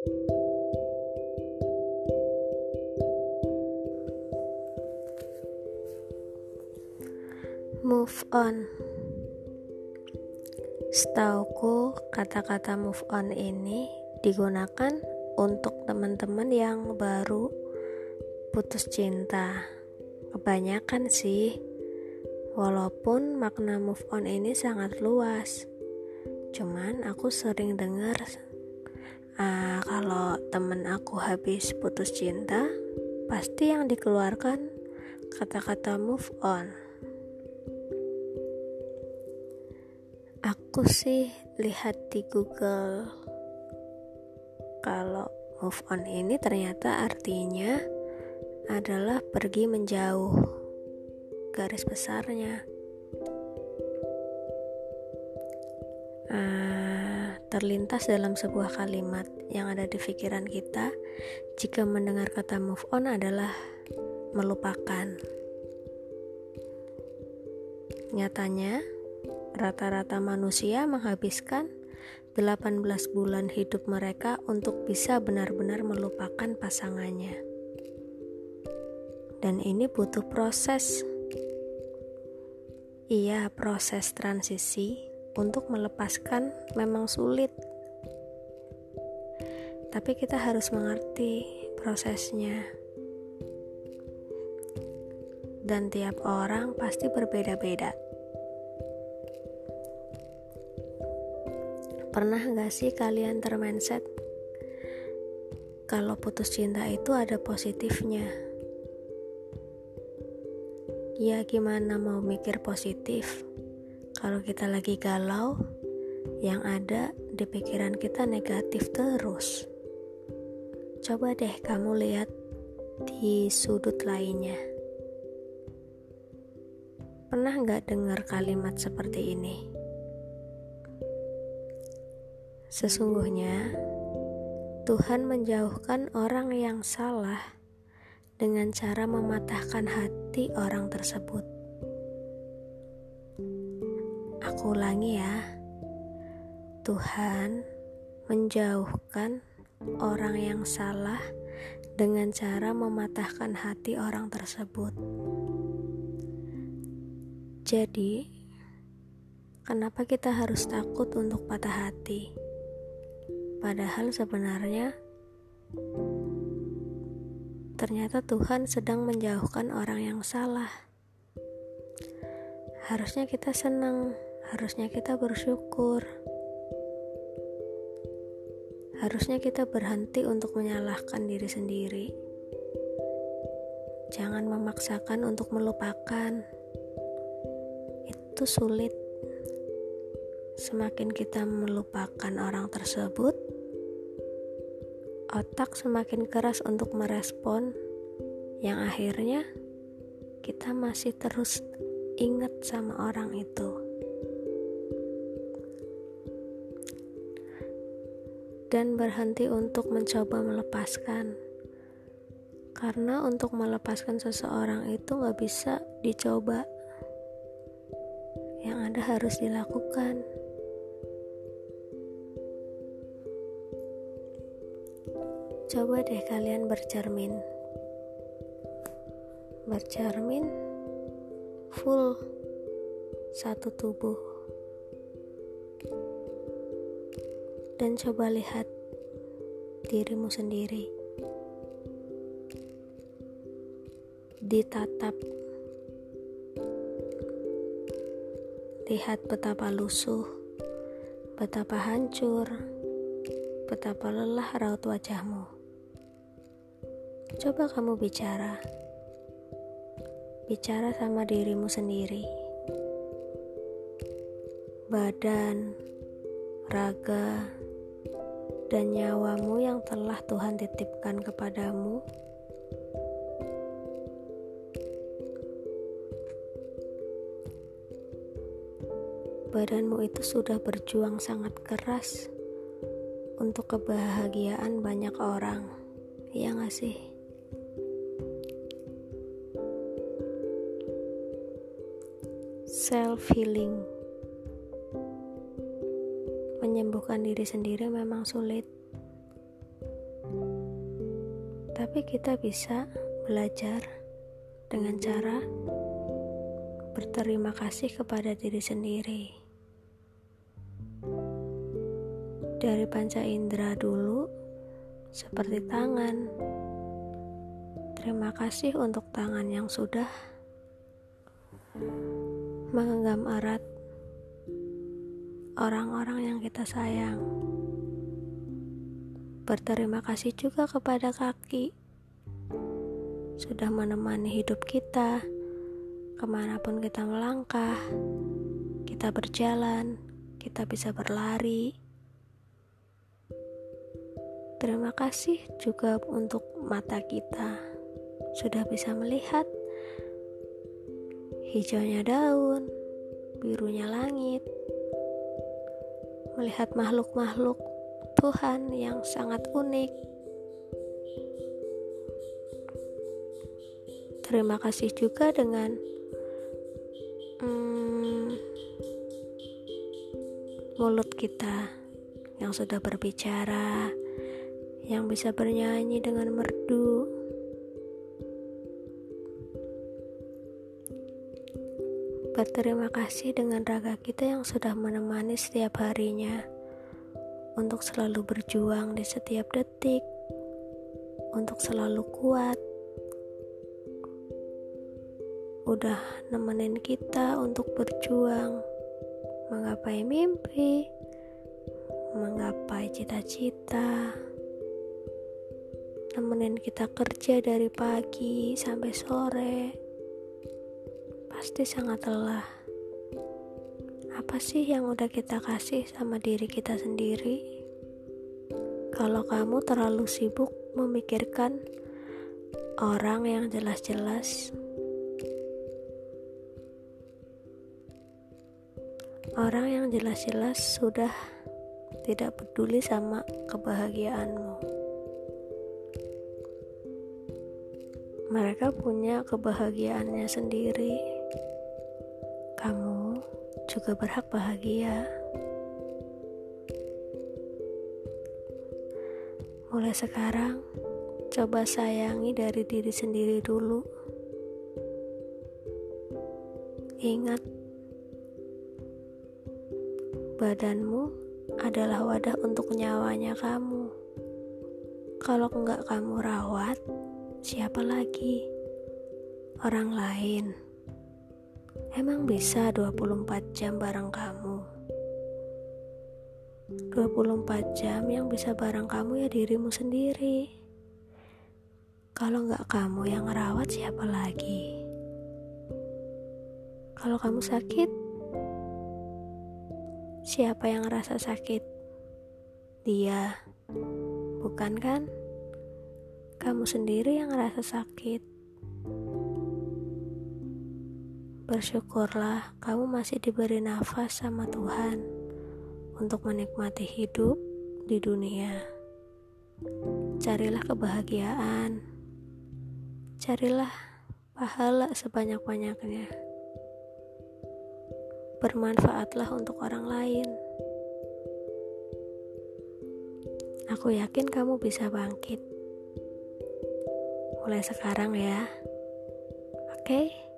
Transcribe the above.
Move on. Setauku, kata-kata move on ini digunakan untuk teman-teman yang baru putus cinta. Kebanyakan sih, walaupun makna move on ini sangat luas. Cuman aku sering dengar uh, kalau temen aku habis putus cinta, pasti yang dikeluarkan kata-kata move on. Aku sih lihat di Google kalau move on ini ternyata artinya adalah pergi menjauh garis besarnya uh, terlintas dalam sebuah kalimat yang ada di pikiran kita jika mendengar kata move on adalah melupakan. Nyatanya rata-rata manusia menghabiskan 18 bulan hidup mereka untuk bisa benar-benar melupakan pasangannya. Dan ini butuh proses. Iya, proses transisi untuk melepaskan memang sulit. Tapi kita harus mengerti prosesnya. Dan tiap orang pasti berbeda-beda. Pernah gak sih kalian termindset kalau putus cinta itu ada positifnya? Ya gimana mau mikir positif Kalau kita lagi galau Yang ada di pikiran kita negatif terus Coba deh kamu lihat di sudut lainnya Pernah nggak dengar kalimat seperti ini? Sesungguhnya Tuhan menjauhkan orang yang salah dengan cara mematahkan hati orang tersebut. Aku ulangi ya. Tuhan menjauhkan orang yang salah dengan cara mematahkan hati orang tersebut. Jadi, kenapa kita harus takut untuk patah hati? Padahal sebenarnya ternyata Tuhan sedang menjauhkan orang yang salah. Harusnya kita senang, harusnya kita bersyukur. Harusnya kita berhenti untuk menyalahkan diri sendiri. Jangan memaksakan untuk melupakan. Itu sulit. Semakin kita melupakan orang tersebut, otak semakin keras untuk merespon, yang akhirnya kita masih terus ingat sama orang itu. Dan berhenti untuk mencoba melepaskan, karena untuk melepaskan seseorang itu gak bisa dicoba, yang ada harus dilakukan. Coba deh kalian bercermin. Bercermin full satu tubuh. Dan coba lihat dirimu sendiri. Ditatap. Lihat betapa lusuh, betapa hancur, betapa lelah raut wajahmu. Coba kamu bicara, bicara sama dirimu sendiri, badan, raga, dan nyawamu yang telah Tuhan titipkan kepadamu. Badanmu itu sudah berjuang sangat keras untuk kebahagiaan banyak orang, ya gak sih? self healing menyembuhkan diri sendiri memang sulit tapi kita bisa belajar dengan cara berterima kasih kepada diri sendiri. Dari panca indera dulu, seperti tangan. Terima kasih untuk tangan yang sudah menggenggam erat orang-orang yang kita sayang. Berterima kasih juga kepada kaki, sudah menemani hidup kita ke mana pun kita melangkah, kita berjalan, kita bisa berlari. Terima kasih juga untuk mata kita, sudah bisa melihat hijaunya daun, birunya langit, melihat makhluk-makhluk Tuhan yang sangat unik. Terima kasih juga dengan hmm, mulut kita yang sudah berbicara, yang bisa bernyanyi dengan merdu. Berterima kasih dengan raga kita yang sudah menemani setiap harinya. Untuk selalu berjuang di setiap detik, untuk selalu kuat. Udah nemenin kita untuk berjuang, menggapai mimpi, menggapai cita-cita, nemenin kita kerja dari pagi sampai sore pasti sangat lelah. Apa sih yang udah kita kasih sama diri kita sendiri? Kalau kamu terlalu sibuk memikirkan orang yang jelas-jelas orang yang jelas-jelas sudah tidak peduli sama kebahagiaanmu. Mereka punya kebahagiaannya sendiri juga berhak bahagia. Mulai sekarang, coba sayangi dari diri sendiri dulu. Ingat, badanmu adalah wadah untuk nyawanya kamu. Kalau enggak kamu rawat, siapa lagi? Orang lain. Emang bisa 24 jam bareng kamu? 24 jam yang bisa bareng kamu ya dirimu sendiri. Kalau nggak kamu yang ngerawat siapa lagi? Kalau kamu sakit, siapa yang ngerasa sakit? Dia, bukan kan? Kamu sendiri yang ngerasa sakit. Bersyukurlah kamu masih diberi nafas sama Tuhan untuk menikmati hidup di dunia. Carilah kebahagiaan. Carilah pahala sebanyak-banyaknya. Bermanfaatlah untuk orang lain. Aku yakin kamu bisa bangkit. Mulai sekarang ya. Oke? Okay?